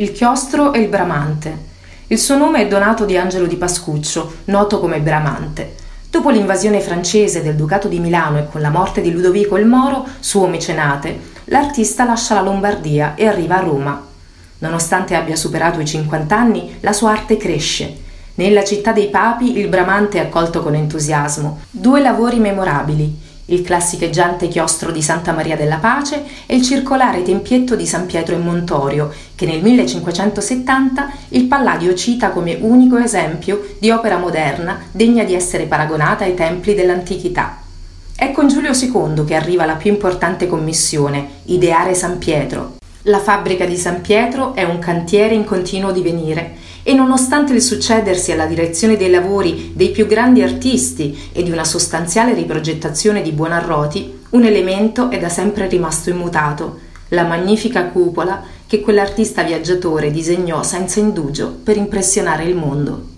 Il chiostro e il bramante. Il suo nome è donato di Angelo di Pascuccio, noto come Bramante. Dopo l'invasione francese del Ducato di Milano e con la morte di Ludovico il Moro, suo mecenate, l'artista lascia la Lombardia e arriva a Roma. Nonostante abbia superato i 50 anni, la sua arte cresce. Nella città dei papi il Bramante è accolto con entusiasmo. Due lavori memorabili, il classicheggiante chiostro di Santa Maria della Pace e il circolare tempietto di San Pietro in Montorio, che nel 1570 il Palladio cita come unico esempio di opera moderna degna di essere paragonata ai templi dell'antichità. È con Giulio II che arriva la più importante commissione, ideare San Pietro. La fabbrica di San Pietro è un cantiere in continuo divenire e nonostante il succedersi alla direzione dei lavori dei più grandi artisti e di una sostanziale riprogettazione di Buonarroti, un elemento è da sempre rimasto immutato, la magnifica cupola che quell'artista viaggiatore disegnò senza indugio per impressionare il mondo.